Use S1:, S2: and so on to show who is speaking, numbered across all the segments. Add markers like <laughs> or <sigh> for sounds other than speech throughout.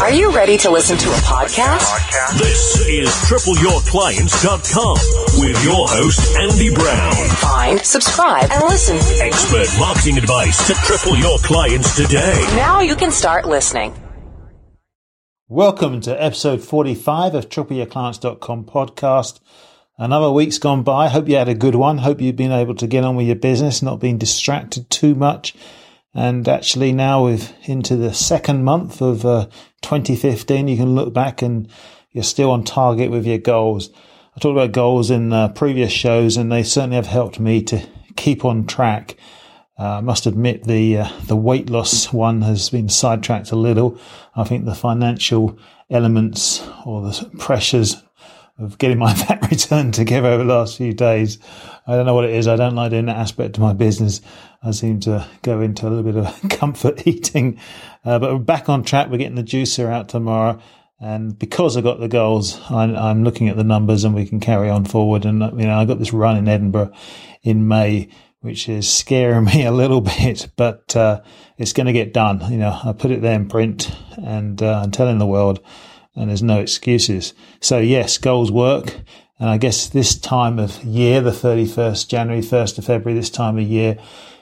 S1: Are you ready to listen to a podcast?
S2: This is TripleYourClients.com with your host, Andy Brown.
S1: Find, subscribe, and listen.
S2: Expert marketing advice to triple your clients today.
S1: Now you can start listening.
S3: Welcome to episode 45 of TripleYourClients.com podcast. Another week's gone by. Hope you had a good one. Hope you've been able to get on with your business, not being distracted too much. And actually, now we've into the second month of uh, 2015. You can look back and you're still on target with your goals. I talked about goals in uh, previous shows, and they certainly have helped me to keep on track. Uh, I must admit the uh, the weight loss one has been sidetracked a little. I think the financial elements or the pressures of getting my <laughs> VAT return together over the last few days. I don't know what it is. I don't like doing that aspect of my business. I seem to go into a little bit of <laughs> comfort eating, uh, but we're back on track. We're getting the juicer out tomorrow. And because I got the goals, I'm, I'm, looking at the numbers and we can carry on forward. And, you know, I got this run in Edinburgh in May, which is scaring <laughs> me a little bit, but, uh, it's going to get done. You know, I put it there in print and, uh, I'm telling the world and there's no excuses. So yes, goals work. And I guess this time of year, the 31st January, 1st of February, this time of year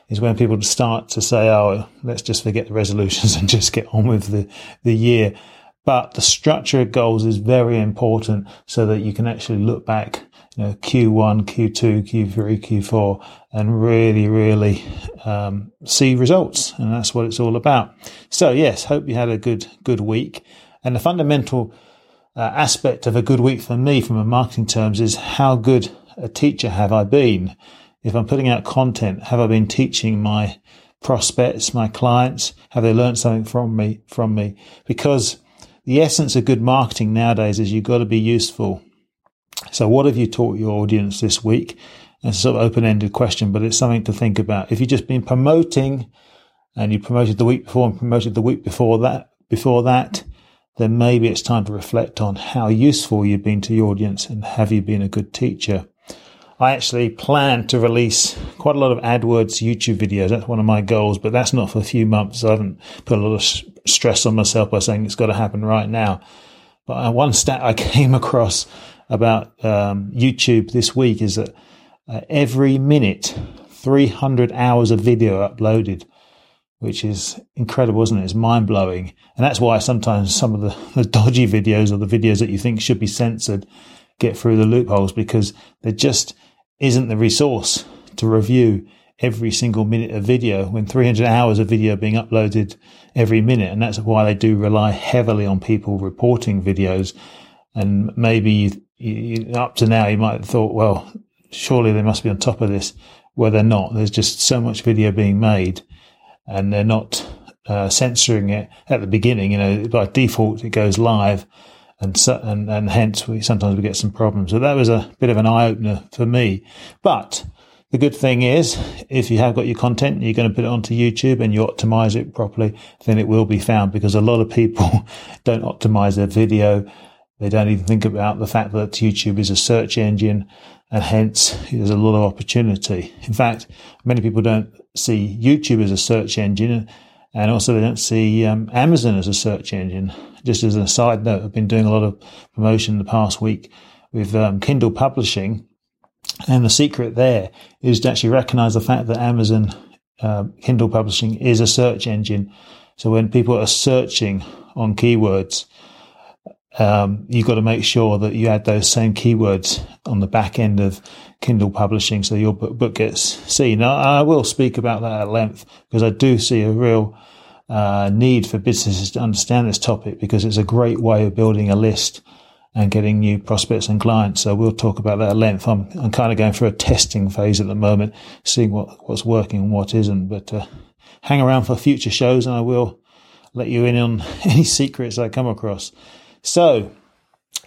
S3: is when people start to say, oh, let's just forget the resolutions <laughs> and just get on with the, the year. But the structure of goals is very important so that you can actually look back, you know, Q1, Q2, Q3, Q4 and really, really, um, see results. And that's what it's all about. So yes, hope you had a good, good week. And the fundamental uh, aspect of a good week for me from a marketing terms is how good a teacher have I been? If I'm putting out content, have I been teaching my prospects, my clients? Have they learned something from me, from me? Because the essence of good marketing nowadays is you've got to be useful. So what have you taught your audience this week? It's a sort of open-ended question, but it's something to think about. If you've just been promoting and you promoted the week before and promoted the week before that, before that, then maybe it's time to reflect on how useful you've been to your audience and have you been a good teacher. I actually plan to release quite a lot of AdWords YouTube videos. That's one of my goals, but that's not for a few months. I haven't put a lot of stress on myself by saying it's got to happen right now. But uh, one stat I <laughs> came across about um, YouTube this week is that uh, every minute, 300 hours of video uploaded which is incredible, isn't it? It's mind blowing. And that's why sometimes some of the, <laughs> the dodgy videos or the videos that you think should be censored get through the loopholes because there just isn't the resource to review every single minute of video when 300 hours of video are being uploaded every minute. And that's why they do rely heavily on people reporting videos. And maybe you, you, up to now, you might have thought, well, surely they must be on top of this. Well, they're not. There's just so much video being made and they're not uh, censoring it at the beginning. You know, by default, it goes live, and so, and and hence we sometimes we get some problems. So that was a bit of an eye opener for me. But the good thing is, if you have got your content, you're going to put it onto YouTube and you optimize it properly, then it will be found because a lot of people <laughs> don't optimize their video. They don't even think about the fact that YouTube is a search engine and hence there's a lot of opportunity. In fact, many people don't see YouTube as a search engine and also they don't see um, Amazon as a search engine. Just as a side note, I've been doing a lot of promotion the past week with um, Kindle publishing and the secret there is to actually recognize the fact that Amazon uh, Kindle publishing is a search engine. So when people are searching on keywords, um, you've got to make sure that you add those same keywords on the back end of Kindle publishing so your book, gets seen. Now, I will speak about that at length because I do see a real uh, need for businesses to understand this topic because it's a great way of building a list and getting new prospects and clients. So we'll talk about that at length. I'm, I'm kind of going through a testing phase at the moment, seeing what, what's working and what isn't, but uh, hang around for future shows and I will let you in on <laughs> any secrets I come across. So,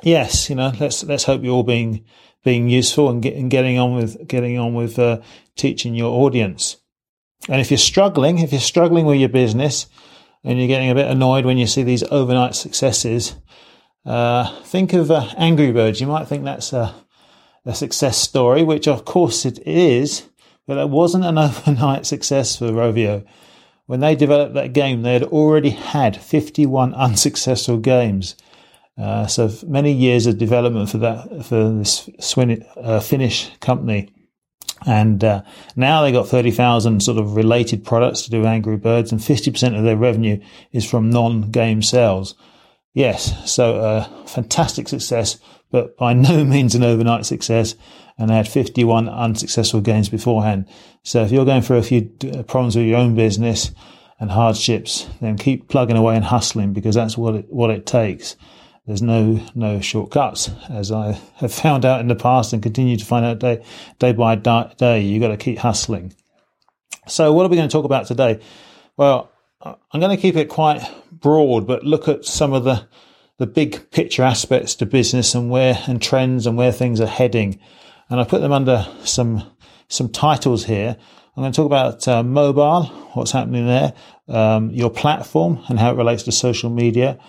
S3: yes, you know, let's let's hope you're all being being useful and, get, and getting on with getting on with uh, teaching your audience. And if you're struggling, if you're struggling with your business and you're getting a bit annoyed when you see these overnight successes, uh, think of uh, Angry Birds. You might think that's a, a success story, which of course it is, but it wasn't an <laughs> overnight success for Rovio. when they developed that game, they had already had 51 unsuccessful games. Uh, so many years of development for that for this Swin, uh, Finnish company, and uh, now they got thirty thousand sort of related products to do Angry Birds, and fifty percent of their revenue is from non-game sales. Yes, so uh, fantastic success, but by <laughs> no means an overnight success. And they had 51 unsuccessful games beforehand. So if you're going through a few uh, problems with your own business and hardships, then keep plugging away and hustling because that's what it, what it takes. There's no no shortcuts, as I have found out in the past and continue to find out day day by day. You got to keep hustling. So, what are we going to talk about today? Well, I'm going to keep it quite broad, but look at some of the the big picture aspects to business and where and trends and where things are heading. And I put them under some some titles here. I'm going to talk about uh, mobile, what's happening there, um, your platform and how it relates to social media.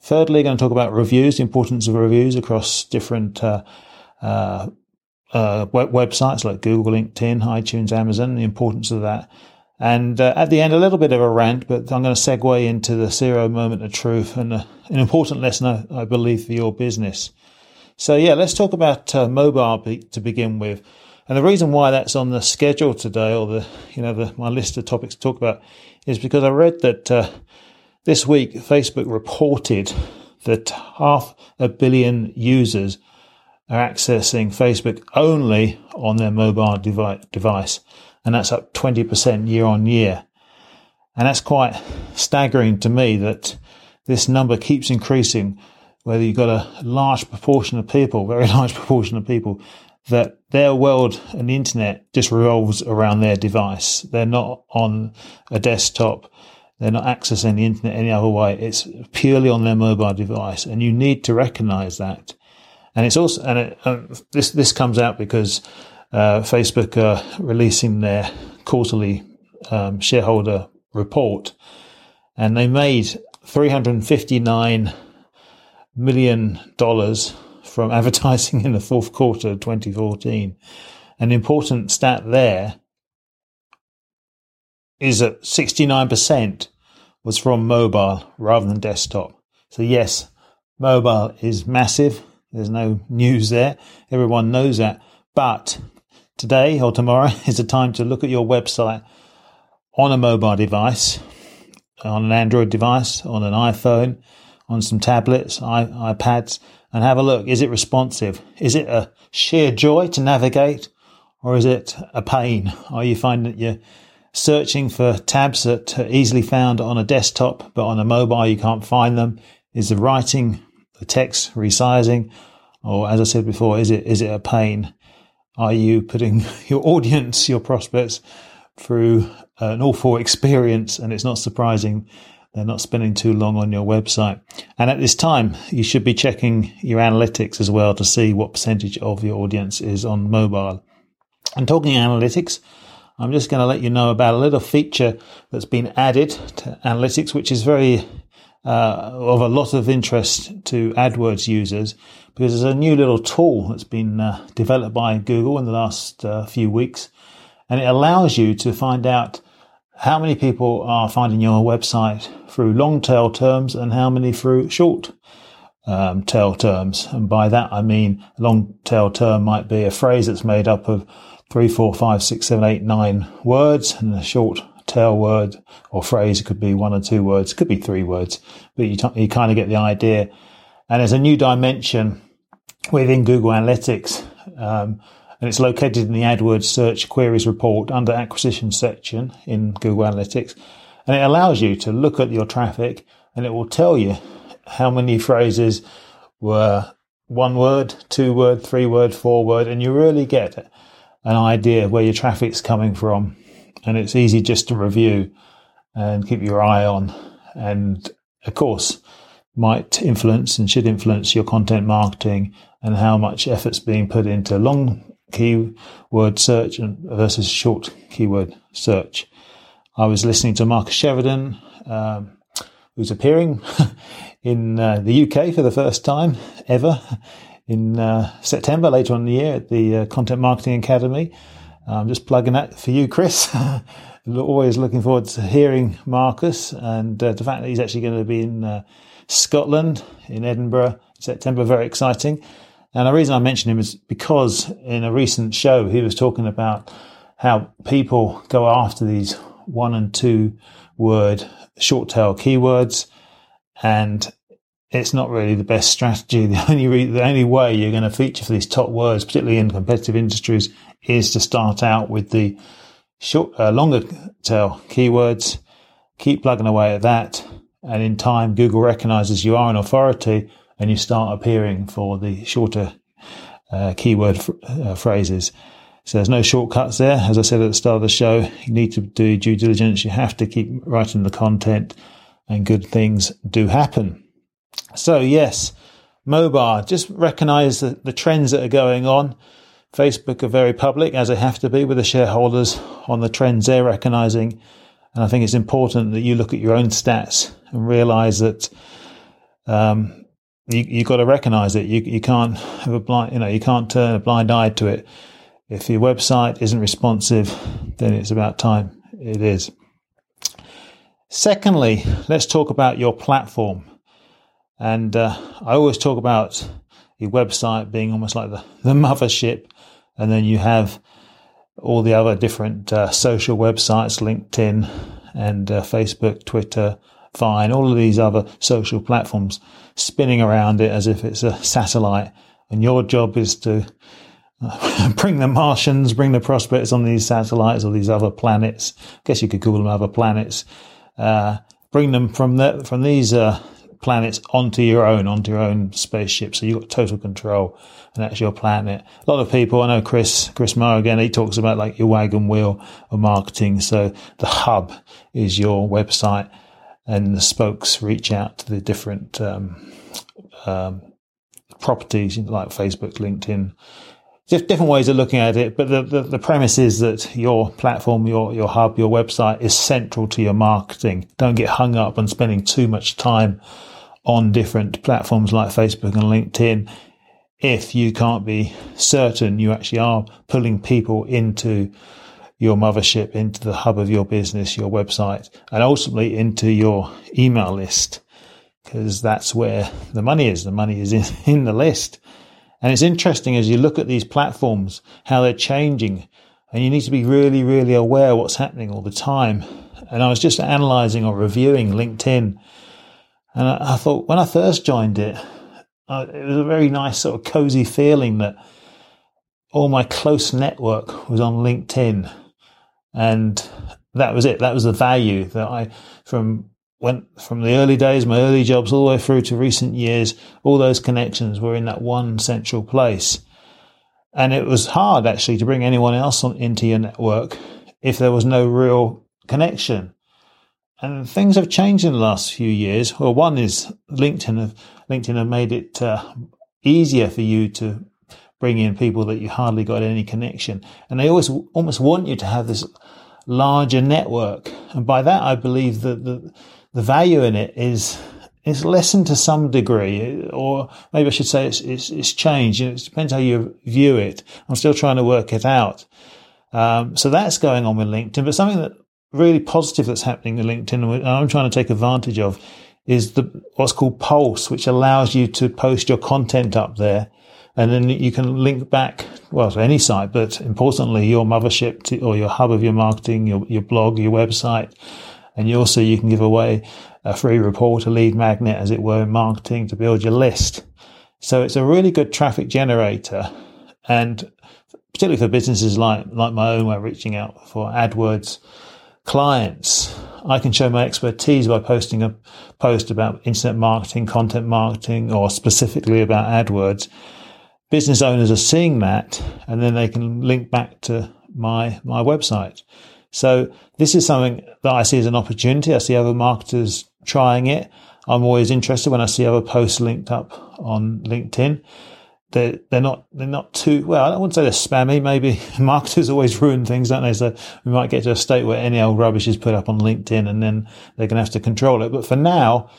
S3: Thirdly, going to talk about reviews, the importance of reviews across different uh, uh, uh, web- websites like Google, LinkedIn, iTunes, Amazon, the importance of that. And uh, at the end, a little bit of a rant, but I'm going to segue into the zero moment of truth and uh, an important lesson, I, I, believe, for your business. So, yeah, let's talk about uh, mobile be- to begin with. And the reason why that's on the schedule today, or the you know the, my list of topics to talk about, is because I read that this week, Facebook reported that half a billion users are accessing Facebook only on their mobile device, and that's up 20% year on year. And that's quite staggering to me that this number keeps increasing, whether you've got a large proportion of people, very <laughs> large proportion of people, that their world and the internet just revolves around their device. They're not on a desktop they're not accessing the internet any other way. It's purely on their mobile device, and you need to recognise that. And it's also and it, uh, this this comes out because uh, Facebook are releasing their quarterly um, shareholder report, and they made three hundred fifty nine million dollars from <laughs> advertising in the fourth quarter of 2014. An important stat there is that 69% was from mobile rather than desktop. So yes, mobile is massive. There's no news there. Everyone knows that. But today or tomorrow <laughs> is the time to look at your website on a mobile device, on an Android device, on an iPhone, on some tablets, iPads, and have a look. Is it responsive? Is it a sheer joy to navigate? Or is it a pain? Are you finding that you're searching for tabs that are easily found on a desktop, but on a mobile you can't find them? Is the writing, the text resizing, or as I said before, is it is it a pain? Are you putting <laughs> your audience, your prospects, through an awful experience? And it's not surprising they're not spending too long on your website. And at this time, you should be checking your analytics as well to see what percentage of your audience is on mobile. And talking analytics, I'm just going to let you know about a little feature that's been added to analytics, which is very uh, of a lot of interest to AdWords users because there's a new little tool that's been uh, developed by Google in the last uh, few weeks, and it allows you to find out how many people are finding your website through long tail terms and how many through short um, tail terms. And by that I mean long tail term might be a phrase that's made up of three, four, five, six, seven, eight, nine words, and a short tail word or phrase. It could be one or two words, it could be three words, but you, t- you kind of get the idea. And there's a new dimension within Google Analytics, um, and it's located in the AdWords search queries report under acquisition section in Google Analytics. And it allows you to look at your traffic and it will tell you how many phrases were one word, two word, three word, four word, and you really get an idea of where your traffic's coming from. And it's easy just to review and keep your eye on. And of course, might influence and should influence your content marketing and how much effort's being put into long keyword search versus short keyword search. I was listening to Marcus Sheridan, um, who's appearing <laughs> in uh, the UK for the first time ever in uh, September later on in the year at the uh, Content Marketing Academy. I'm just plugging that for you, Chris. <laughs> always looking forward to hearing Marcus and uh, the fact that he's actually going to be in uh, Scotland, in Edinburgh, in September. Very exciting. And the reason I mention him is because in a recent show, he was talking about how people go after these one and two word short tail keywords and it's not really the best strategy. <laughs> The only re- the only way you're going to feature for these top words, particularly in competitive industries, is to start out with the short, uh, longer tail keywords. Keep plugging away at that, and in time, Google recognizes you are an authority, and you start appearing for the shorter uh, keyword f- uh, phrases. So there's no shortcuts there. As I said at the start of the show, you need to do due diligence. You have to keep writing the content, and good things do happen. So yes, mobile, just recognize the, the trends that are going on. Facebook are very public, as they have to be with the shareholders on the trends they're recognizing. And I think it's important that you look at your own stats and realize that um, you, you've got to recognize it. You, you can't have a blind, you know, you can't turn a blind eye to it. If your website isn't responsive, then it's about time it is. Secondly, let's talk about your platform. And uh, I always talk about your website being almost like the, the mothership, and then you have all the other different uh, social websites, LinkedIn and uh, Facebook, Twitter, Vine, all of these other social platforms spinning around it as if it's a satellite. And your job is to uh, <laughs> bring the Martians, bring the prospects on these satellites or these other planets. I guess you could call them other planets. Uh, bring them from the, from these uh, planets onto your own, onto your own spaceship. So you've got total control and that's your planet. A lot of people, I know Chris, Chris Marr again, he talks about like your wagon wheel of marketing. So the hub is your website and the spokes reach out to the different, um, um, properties like Facebook, LinkedIn, different ways of looking at it, but the, the, the, premise is that your platform, your, your hub, your website is central to your marketing. Don't get hung up on spending too much time on different platforms like Facebook and LinkedIn if you can't be certain you actually are pulling people into your mothership, into the hub of your business, your website, and ultimately into your email list, because that's where the money is. The money is in, in the list. And it's interesting as you look at these platforms, how they're changing, and you need to be really, really aware what's happening all the time. And I was just analyzing or reviewing LinkedIn and I, I thought when I first joined it, it was a very nice sort of cozy feeling that all my close network was on LinkedIn. And that was it. That was the value that I, from went from the early days, my early jobs, all the way through to recent years, all those connections were in that one central place. And it was hard actually to bring anyone else on, into your network if there was no real connection. And things have changed in the last few years. Well, one is LinkedIn have, LinkedIn have made it uh, easier for you to bring in people that you hardly got any connection. And they always almost want you to have this larger network. And by that, I believe that the, the value in it is, is lessened to some degree, or maybe I should say it's, it's, it's changed. It depends how you view it. I'm still trying to work it out. Um, so that's going on with LinkedIn, but something that really positive that's happening in LinkedIn, and I'm trying to take advantage of, is the what's called Pulse, which allows you to post your content up there, and then you can link back well to any site, but importantly your mothership to, or your hub of your marketing, your your blog, your website, and you also you can give away a free report, a lead magnet, as it were, in marketing to build your list. So it's a really good traffic generator, and particularly for businesses like like my own, where reaching out for AdWords clients. I can show my expertise by posting a post about internet marketing, content marketing, or specifically about AdWords. Business owners are seeing that and then they can link back to my, my website. So this is something that I see as an opportunity. I see other marketers trying it. I'm always interested when I see other posts linked up on LinkedIn they're, they're not they're not too well. I wouldn't say they're spammy. Maybe <laughs> marketers always ruin things, don't they? So we might get to a state where any old rubbish is put up on LinkedIn, and then they're going to have to control it. But for now,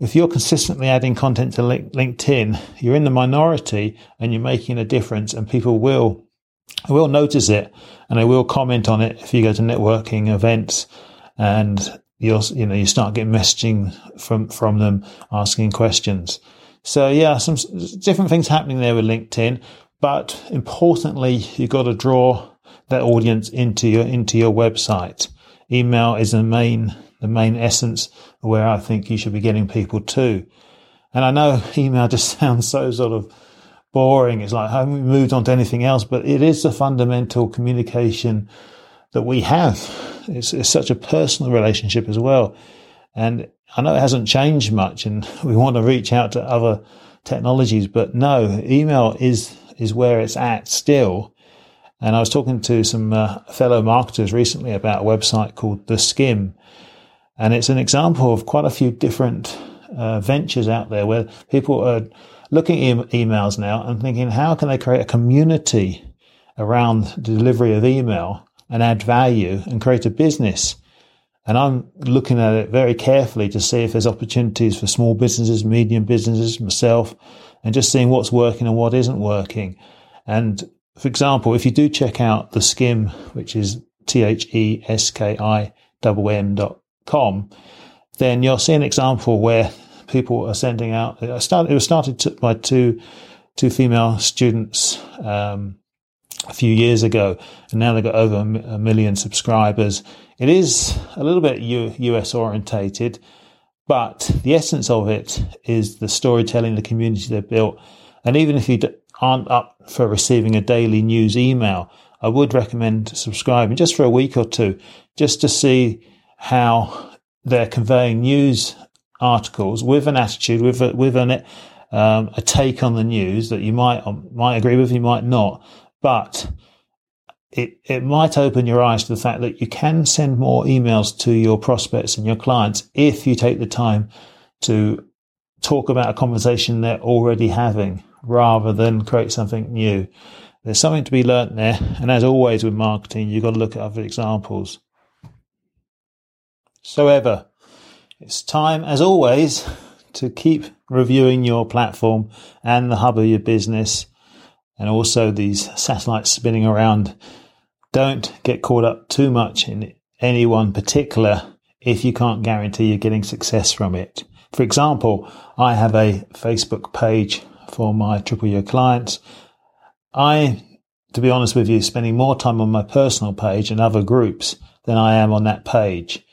S3: if you're consistently adding content to LinkedIn, you're in the minority and you're making a difference, and people will I will notice it and I will comment on it if you go to networking events and you'll, you know, you start getting messaging from, from them asking questions. So yeah, some different things happening there with LinkedIn, but importantly, you've got to draw that audience into your, into your website. Email is the main, the main essence where I think you should be getting people to. And I know <laughs> email just sounds so sort of boring. It's like, haven't we moved on to anything else? But it is the fundamental communication that we have. It's, it's such a personal relationship as well. And I know it hasn't changed much and <laughs> we want to reach out to other technologies, but no, email is, is where it's at still. And I was talking to some uh, fellow marketers recently about a website called The Skimm. And it's an example of quite a few different uh, ventures out there where people are looking at e- emails now and thinking, how can they create a community around the delivery of email and add value and create a business? And I'm looking at it very carefully to see if there's opportunities for small businesses, medium businesses, myself, and just seeing what's working and what isn't working. And for example, if you do check out the Skimm, which is T H E S K I M dot com, then you'll see an example where people are sending out. It, started, it was started to, by two two female students um, a few years ago, and now they've got over a million subscribers. It is a little bit U, US orientated, but the essence of it is the storytelling, the community they've built. And even if you aren't up for receiving a daily news email, I would recommend subscribing just for a week or two, just to see how they're conveying news articles with an attitude, with a, with an, um, a take on the news that you might might agree with, you might not, but it it might open your eyes to the fact that you can send more emails to your prospects and your clients if you take the time to talk about a conversation they're already having rather than create something new. There's something to be learnt there, and as always with marketing, you've got to look at other examples. So ever, it's time, as always, to keep reviewing your platform and the hub of your business and also these satellites spinning around. Don't get caught up too much in any one particular if you can't guarantee you're getting success from it. For example, I have a Facebook page for my triple your clients. I, to be honest with you, spending more time on my personal page and other groups than I am on that page.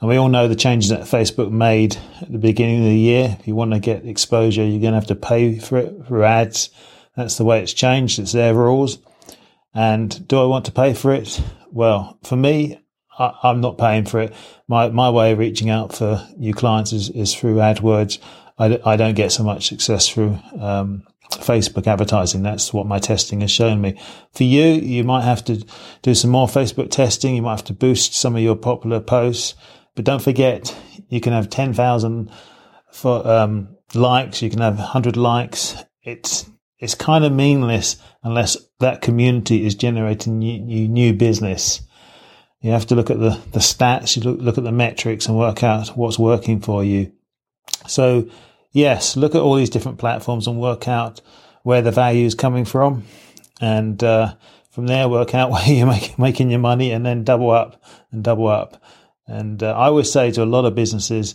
S3: And we all know the changes that Facebook made at the beginning of the year. If you want to get exposure, you're going to have to pay for it for ads. That's the way it's changed. It's their rules. And do I want to pay for it? Well, for me, I, am not paying for it. My, my way of reaching out for new clients is, is through AdWords. I, I don't get so much success through, um, Facebook advertising. That's what my testing has shown me. For you, you might have to do some more Facebook testing. You might have to boost some of your popular posts. But don't forget, you can have 10,000 for, um, likes. You can have 100 likes. It's, it's kind of meaningless unless that community is generating new, new, new business. You have to look at the, the stats, you look, look at the metrics and work out what's working for you. So yes, look at all these different platforms and work out where the value is coming from. And, uh, from there, work out <laughs> where you're make, making your money and then double up and double up. And uh, I always say to a lot of businesses,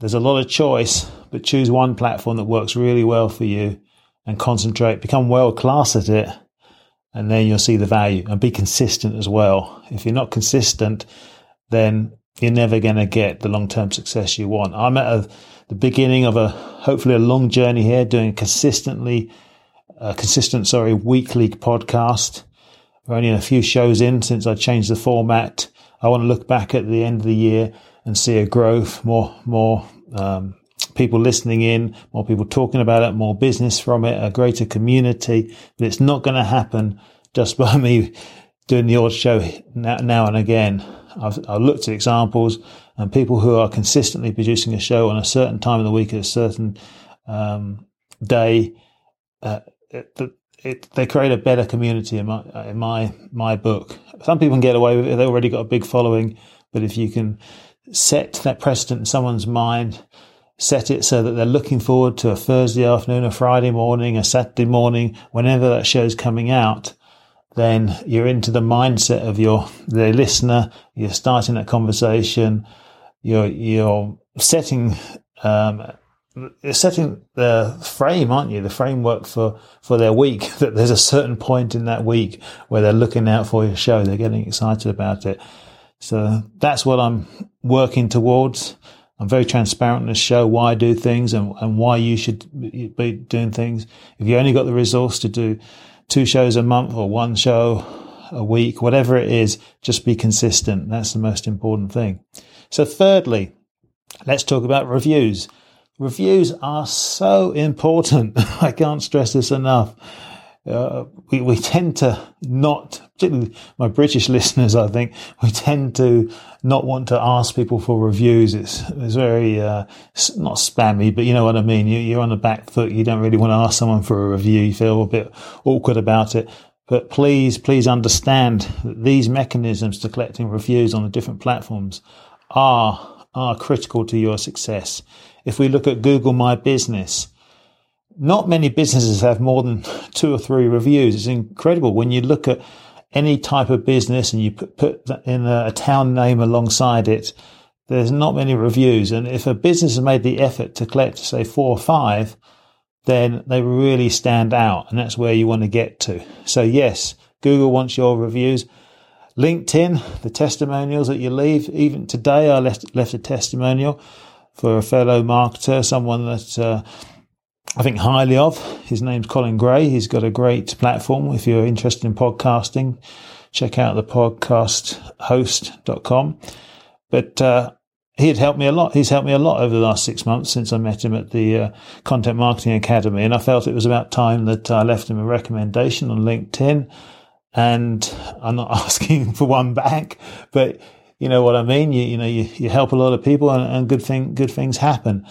S3: there's a lot of choice, but choose one platform that works really well for you and concentrate, become world class at it. And then you'll see the value and be consistent as well. If you're not consistent, then you're never going to get the long term success you want. I'm at a, the beginning of a hopefully a long journey here, doing consistently, uh, consistent, sorry, weekly podcast. We're only in a few shows in since I changed the format I want to look back at the end of the year and see a growth, more, more, um, people listening in, more people talking about it, more business from it, a greater community. But it's not going to happen just <laughs> by me doing the odd show now, now and again. I've, I've, looked at examples and people who are consistently producing a show on a certain time of the week at a certain um, day. Uh, it, it, they create a better community in my in my my book. Some people can get away with it; they already got a big following. But if you can set that precedent in someone's mind, set it so that they're looking forward to a Thursday afternoon, a Friday morning, a Saturday morning, whenever that show's coming out, then you're into the mindset of your the listener. You're starting that conversation. You're you're setting um, you're setting the frame, aren't you? The framework for for their week. <laughs> That there's a certain point in that week where they're looking out for your show. They're getting excited about it. So that's what I'm working towards. I'm very transparent to show why I do things and, and why you should be doing things. If you only got the resource to do two shows a month or one show a week, whatever it is, just be consistent. That's the most important thing. So thirdly, let's talk about reviews. Reviews are so important. <laughs> I can't stress this enough. Uh, we, we tend to not, particularly my British <laughs> listeners, I think, we tend to not want to ask people for reviews. It's, it's very, uh, not spammy, but you know what I mean? You, you're on the back foot. You don't really want to ask someone for a review. You feel a bit awkward about it. But please, please understand that these mechanisms to collecting reviews on the different platforms are, are critical to your success. If we look at Google My Business, not many businesses have more than <laughs> two or three reviews. It's incredible when you look at any type of business and you put, put in a, a town name alongside it. There's not many reviews. And if a business has made the effort to collect, say, four or five, then they really stand out. And that's where you want to get to. So yes, Google wants your reviews. LinkedIn, the testimonials that you leave. Even today, I left, left a testimonial for a fellow marketer, someone that, uh, I think highly of. His name's Colin Gray. He's got a great platform. If you're interested in podcasting, check out the podcasthost.com. But, uh, he had helped me a lot. He's helped me a lot over the last six months since I met him at the uh, Content Marketing Academy. And I felt it was about time that I left him a recommendation on LinkedIn. And I'm not <laughs> asking for one back, but you know what I mean? You, you know, you, you help a lot of people and, and good thing, good things happen.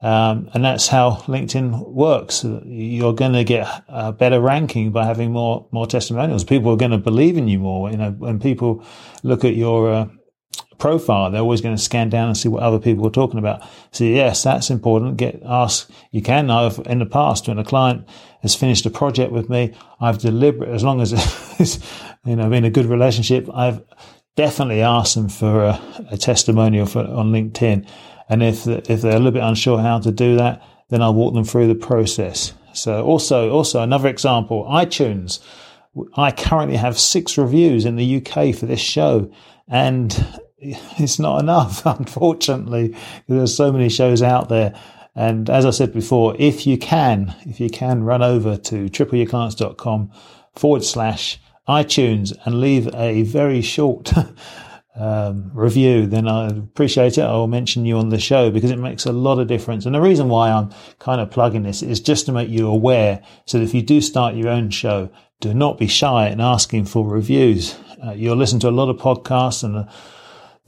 S3: Um, and that's how LinkedIn works. You're going to get a better ranking by having more more testimonials. People are going to believe in you more. You know, when people look at your uh, profile, they're always going to scan down and see what other people are talking about. So yes, that's important. Get ask. You can. I've in the past when a client has finished a project with me, I've deliberate as long as <laughs> it's you know been a good relationship. I've definitely asked them for a, a testimonial for, on LinkedIn and if if they're a little bit unsure how to do that, then I'll walk them through the process. So also also another example, iTunes. I currently have six reviews in the UK for this show, and <laughs> it's not enough, <laughs> unfortunately. There's so many shows out there. And as I said before, if you can, if you can run over to tripleyourclients.com forward slash iTunes and leave a very short <laughs> um, review, then I appreciate it. I will mention you on the show because it makes a lot of difference. And the reason why I'm kind of plugging this is just to make you aware so that if you do start your own show, do not be shy in asking for reviews. Uh, you'll listen to a lot of podcasts and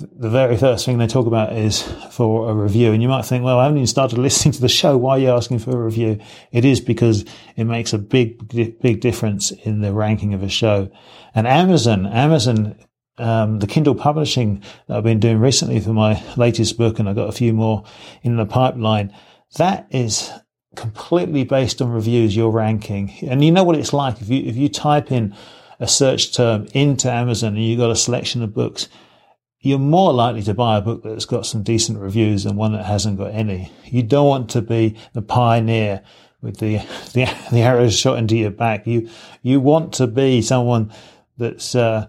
S3: the very first thing they talk about is for a review. And you might think, well, I haven't even started listening to the show. Why are you asking for a review? It is because it makes a big, big difference in the ranking of a show. And Amazon, Amazon um, the Kindle publishing that I've been doing recently for my latest book, and I've got a few more in the pipeline. That is completely based on reviews, your ranking. And you know what it's like if you if you type in a search term into Amazon and you've got a selection of books, you're more likely to buy a book that's got some decent reviews than one that hasn't got any. You don't want to be the pioneer with the <laughs> the, the arrows shot into your back. You you want to be someone that's uh,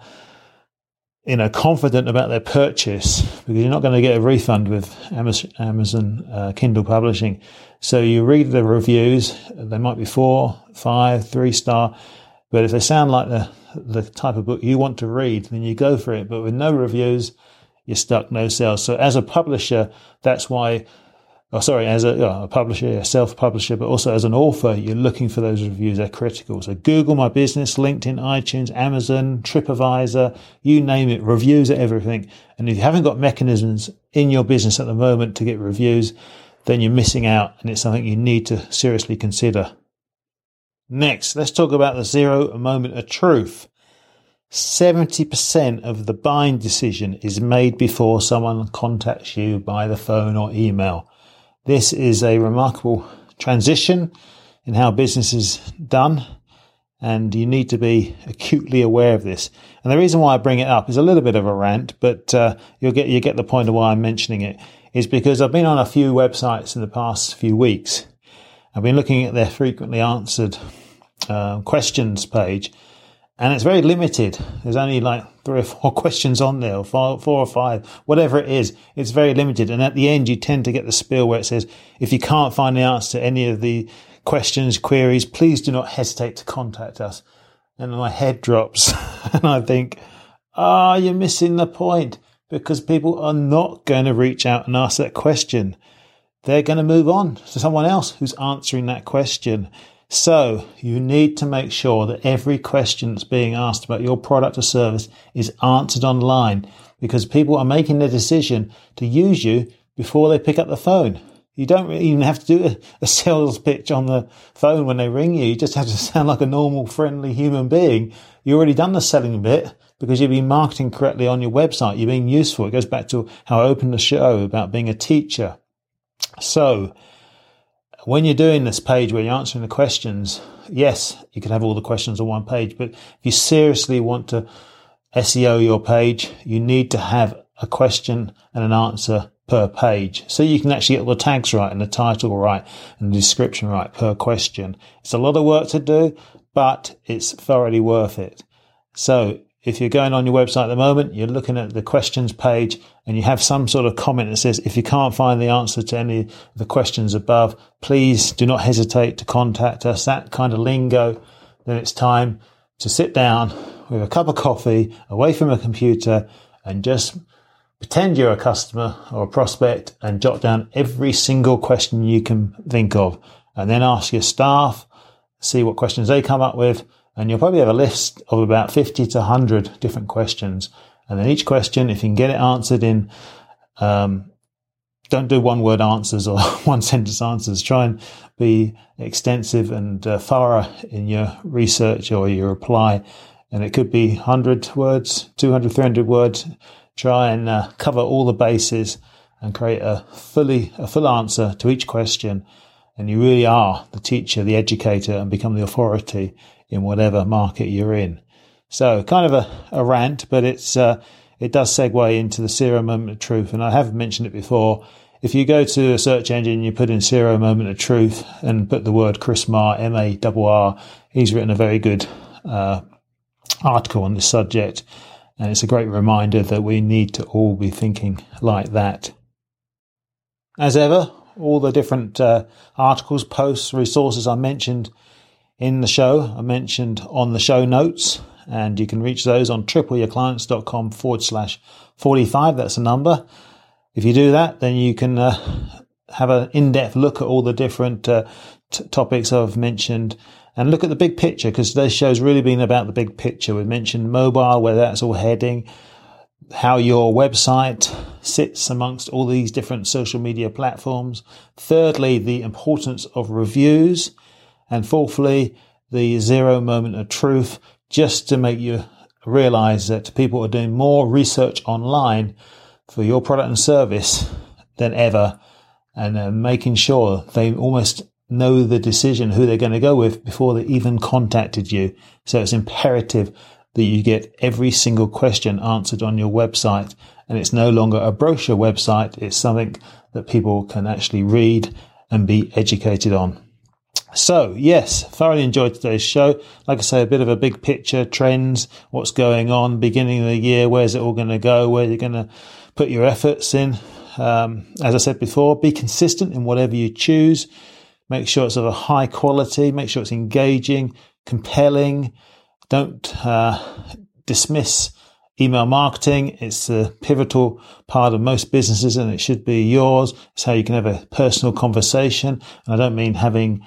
S3: you know, confident about their purchase because you're not going to get a refund with Amazon uh, Kindle publishing. So you read the reviews; they might be four, five, three star, but if they sound like the the type of book you want to read, then you go for it. But with no reviews, you're stuck, no sales. So as a publisher, that's why oh, sorry, as a, a publisher, a self-publisher, but also as an author, you're looking for those reviews. They're critical. So Google My Business, LinkedIn, iTunes, Amazon, TripAdvisor, you name it, reviews are everything. And if you haven't got mechanisms in your business at the moment to get reviews, then you're missing out and it's something you need to seriously consider. Next, let's talk about the zero moment of truth. 70% of the buying decision is made before someone contacts you by the phone or email. This is a remarkable transition in how business is done. and you need to be acutely aware of this. And the reason why I bring it up is a little bit of a rant, but uh, you'll get you get the point of why I'm mentioning it. Is because I've been on a few websites in the past few weeks. I've been looking at their frequently answered uh, questions page, and it's very limited. There's only like three or four <laughs> questions on there, or four, four or five, whatever it is. It's very limited, and at the end, you tend to get the spiel where it says, "If you can't find the answer to any of the questions, queries, please do not hesitate to contact us. And my head drops <laughs> and I think, ah, oh, you're missing the point because people are not going to reach out and ask that question. They're going to move on to someone else who's answering that question. So you need to make sure that every question that's being asked about your product or service is answered online because people are making the decision to use you before they pick up the phone. You don't even have to do a, a, sales pitch on the phone when they ring you. You just have to <laughs> sound like a normal, friendly human being. You've already done the selling bit because you've been marketing correctly on your website. You're being useful. It goes back to how I opened the show about being a teacher. So when you're doing this page where you're answering the questions, yes, you can have all the questions on one page, but if you seriously want to SEO your page, you need to have a question and an answer per page. So you can actually get all the tags right and the title right and the description right per question. It's a lot of work to do, but it's thoroughly worth it. So if you're going on your website at the moment, you're looking at the questions page and you have some sort of comment that says, if you can't find the answer to any of the questions above, please do not hesitate to contact us. That kind of lingo, then it's time to sit down with a cup of coffee away from a computer and just pretend you're a customer or a prospect and jot down every single question you can think of and then ask your staff, see what questions they come up with. And you'll probably have a list of about 50 to 100 different questions. And then each question, if you can get it answered in, um, don't do one word answers or <laughs> one sentence answers. Try and be extensive and uh, thorough in your research or your reply. And it could be 100 words, 200, 300 words try and uh, cover all the bases and create a fully a full answer to each question and you really are the teacher the educator and become the authority in whatever market you're in so kind of a, a rant but it's uh, it does segue into the zero moment of truth and i have mentioned it before if you go to a search engine you put in zero moment of truth and put the word chris marr m-a-r-r he's written a very good uh, article on this subject and it's a great reminder that we need to all be thinking like that. As ever, all the different uh, articles, posts, resources I mentioned in the show I mentioned on the show notes, and you can reach those on tripleyourclients.com forward slash 45. That's a number. If you do that, then you can uh, have an in depth look at all the different uh, t- topics I've mentioned and look at the big picture because today's show's really been about the big picture. We've mentioned mobile, where that's all heading, how your website sits amongst all these different social media platforms. Thirdly, the importance of reviews. And fourthly, the zero moment of truth, just to make you realize that people are doing more research online for your product and service than ever and uh, making sure they almost know the decision who they're going to go with before they even contacted you. So it's imperative that you get every single question answered on your website. And it's no longer a brochure website. It's something that people can actually read and be educated on. So yes, thoroughly enjoyed today's show. Like I say, a bit of a big picture, trends, what's going on, beginning of the year, where's it all going to go, where you're going to put your efforts in. Um, as I said before, be consistent in whatever you choose. Make sure it's of a high quality. Make sure it's engaging, compelling. Don't uh, dismiss email marketing. It's a pivotal part of most businesses and it should be yours. It's how you can have a personal conversation. And I don't mean having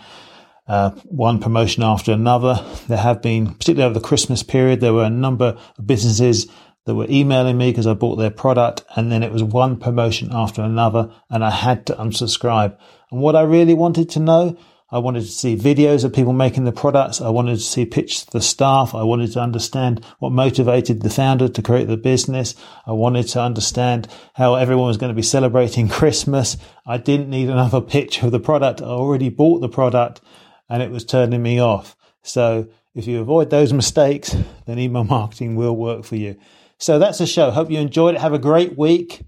S3: uh, one promotion after another. There have been, particularly over the Christmas period, there were a number of businesses that were emailing me because I bought their product and then it was one promotion after another and I had to unsubscribe. And what I really wanted to know, I wanted to see videos of people making the products. I wanted to see of the staff. I wanted to understand what motivated the founder to create the business. I wanted to understand how everyone was going to be celebrating <laughs> Christmas. I didn't need another pitch of the product. I already bought the product and it was turning me off. So If you avoid those mistakes, then email marketing will work for you. So that's the show. Hope you enjoyed it. Have a great week.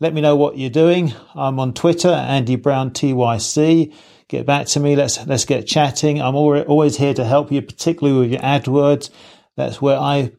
S3: Let me know what you're doing. I'm on Twitter, Andy Brown TYC. Get back to me. Let's let's get chatting. I'm always here to help you, particularly with your AdWords. That's where I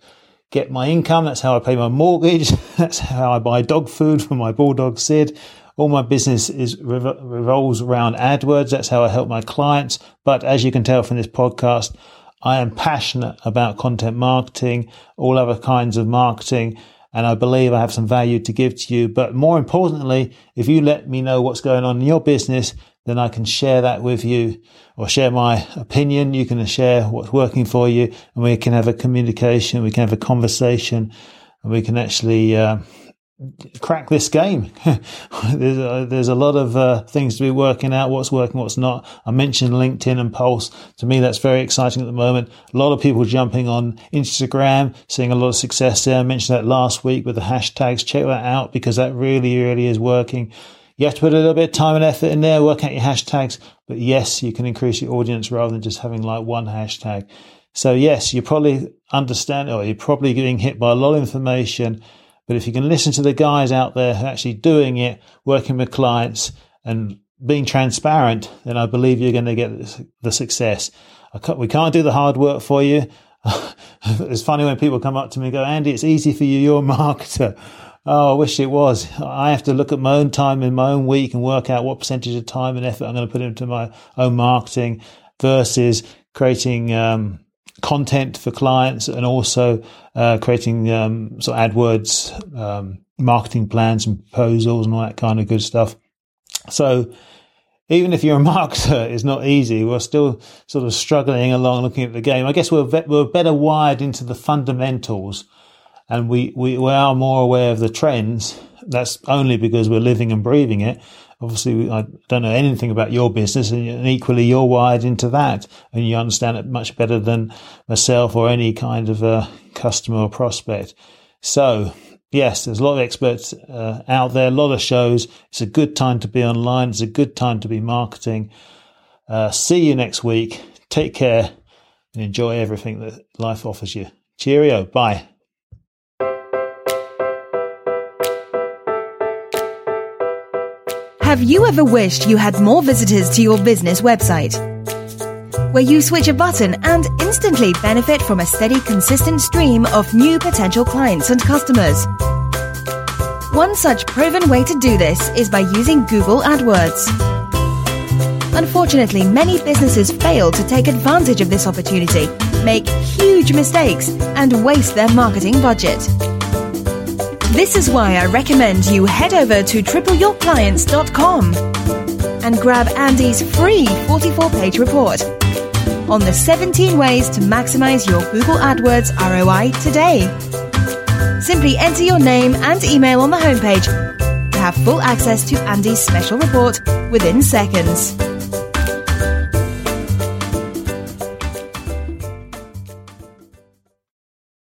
S3: get my income. That's how I pay my mortgage. <laughs> That's how I buy dog food for my bulldog Sid. All my business is revolves around AdWords. That's how I help my clients. But as you can tell from this podcast, I am passionate about content marketing, all other kinds of marketing, and I believe I have some value to give to you. But more importantly, if you let me know what's going on in your business, then I can share that with you or share my opinion. You can share what's working for you and we can have a communication. We can have a conversation and we can actually, uh, crack this game. <laughs> there's, a, there's a lot of uh, things to be working out, what's working, what's not. I mentioned LinkedIn and Pulse. To me, that's very exciting at the moment. A lot of people jumping on Instagram, seeing a lot of success there. I mentioned that last week with the hashtags. Check that out because that really, really is working. You have to put a little bit of time and effort in there, work out your hashtags. But yes, you can increase your audience rather than just having like one hashtag. So yes, you probably understand or you're probably getting hit by a lot of information but if you can listen to the guys out there who are actually doing it, working with clients and being transparent, then I believe you're going to get the success. Can't, we can't do the hard work for you. <laughs> it's funny when people come up to me and go, Andy, it's easy for you. You're a <laughs> marketer. Oh, I wish it was. I have to look at my own time in my own week and work out what percentage of time and effort I'm going to put into my own marketing versus creating um, content for clients and also uh, creating um, sort of AdWords um, marketing plans and proposals and all that kind of good stuff. So even if you're a <laughs> marketer, it's not easy. We're still sort of struggling along looking at the game. I guess we're, we're better wired into the fundamentals and we, we, we are more aware of the trends. That's only because we're living and breathing it obviously I don't know anything about your business and equally you're wired into that and you understand it much better than myself or any kind of a customer or prospect. So yes, there's a lot of experts uh, out there, a lot of shows. It's a good time to be online. It's a good time to be marketing. Uh, see you next week. Take care and enjoy everything that life offers you. Cheerio. Bye.
S4: Have you ever wished you had more visitors to your business website? Where you switch a button and instantly benefit from a steady, consistent stream of new potential clients and customers. One such proven way to do this is by using Google AdWords. Unfortunately, many businesses fail to take advantage of this opportunity, make huge mistakes, and waste their marketing budget. This is why I recommend you head over to tripleyourclients.com and grab Andy's free 44 page report on the 17 ways to maximize your Google AdWords ROI today. Simply enter your name and email on the homepage to have full access to Andy's special report within seconds.